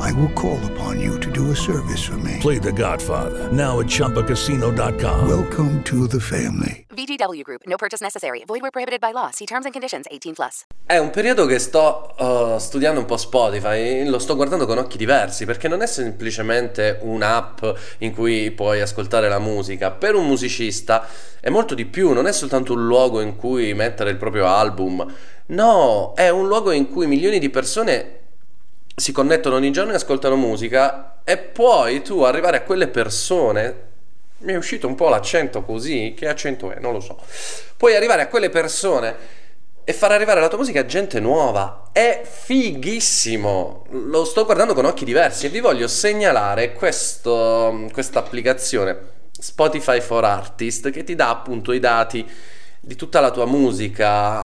I will call upon you to do a service for me. Play The Godfather now at ChumbaCasino.com. Welcome to the family. VGW Group. No purchase necessary. Void where prohibited by law. See terms and conditions. 18 plus. È un periodo che sto uh, studiando un po' Spotify, lo sto guardando con occhi diversi perché non è semplicemente un'app in cui puoi ascoltare la musica. Per un musicista è molto di più, non è soltanto un luogo in cui mettere il proprio album. No, è un luogo in cui milioni di persone si connettono ogni giorno e ascoltano musica e poi tu arrivare a quelle persone mi è uscito un po' l'accento così, che accento è? Non lo so. Puoi arrivare a quelle persone e far arrivare la tua musica a gente nuova. È fighissimo. Lo sto guardando con occhi diversi e vi voglio segnalare questa applicazione Spotify for Artist che ti dà appunto i dati di tutta la tua musica.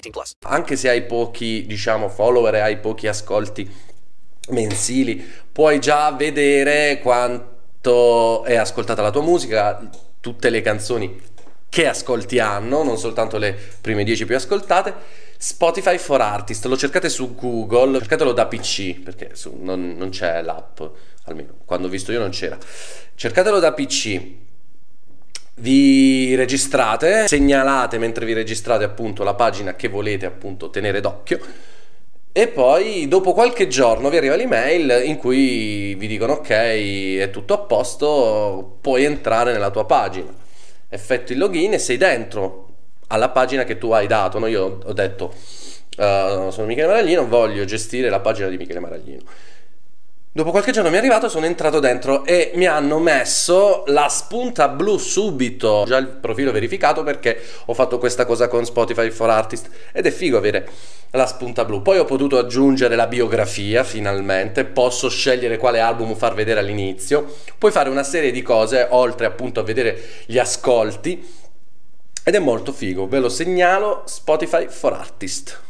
18 plus. Anche se hai pochi, diciamo, follower hai pochi ascolti mensili, puoi già vedere quanto è ascoltata la tua musica, tutte le canzoni che ascolti hanno, non soltanto le prime 10 più ascoltate. Spotify for Artist, lo cercate su Google, cercatelo da PC, perché su, non, non c'è l'app, almeno quando ho visto io non c'era. Cercatelo da PC, vi registrate, segnalate mentre vi registrate appunto la pagina che volete appunto tenere d'occhio e poi dopo qualche giorno vi arriva l'email in cui vi dicono ok è tutto a posto, puoi entrare nella tua pagina, effettui il login e sei dentro alla pagina che tu hai dato. No? Io ho detto uh, sono Michele Maraglino, voglio gestire la pagina di Michele Maraglino. Dopo qualche giorno mi è arrivato, sono entrato dentro e mi hanno messo la spunta blu subito, già il profilo verificato perché ho fatto questa cosa con Spotify for Artist ed è figo avere la spunta blu. Poi ho potuto aggiungere la biografia finalmente, posso scegliere quale album far vedere all'inizio, puoi fare una serie di cose oltre appunto a vedere gli ascolti ed è molto figo, ve lo segnalo Spotify for Artist.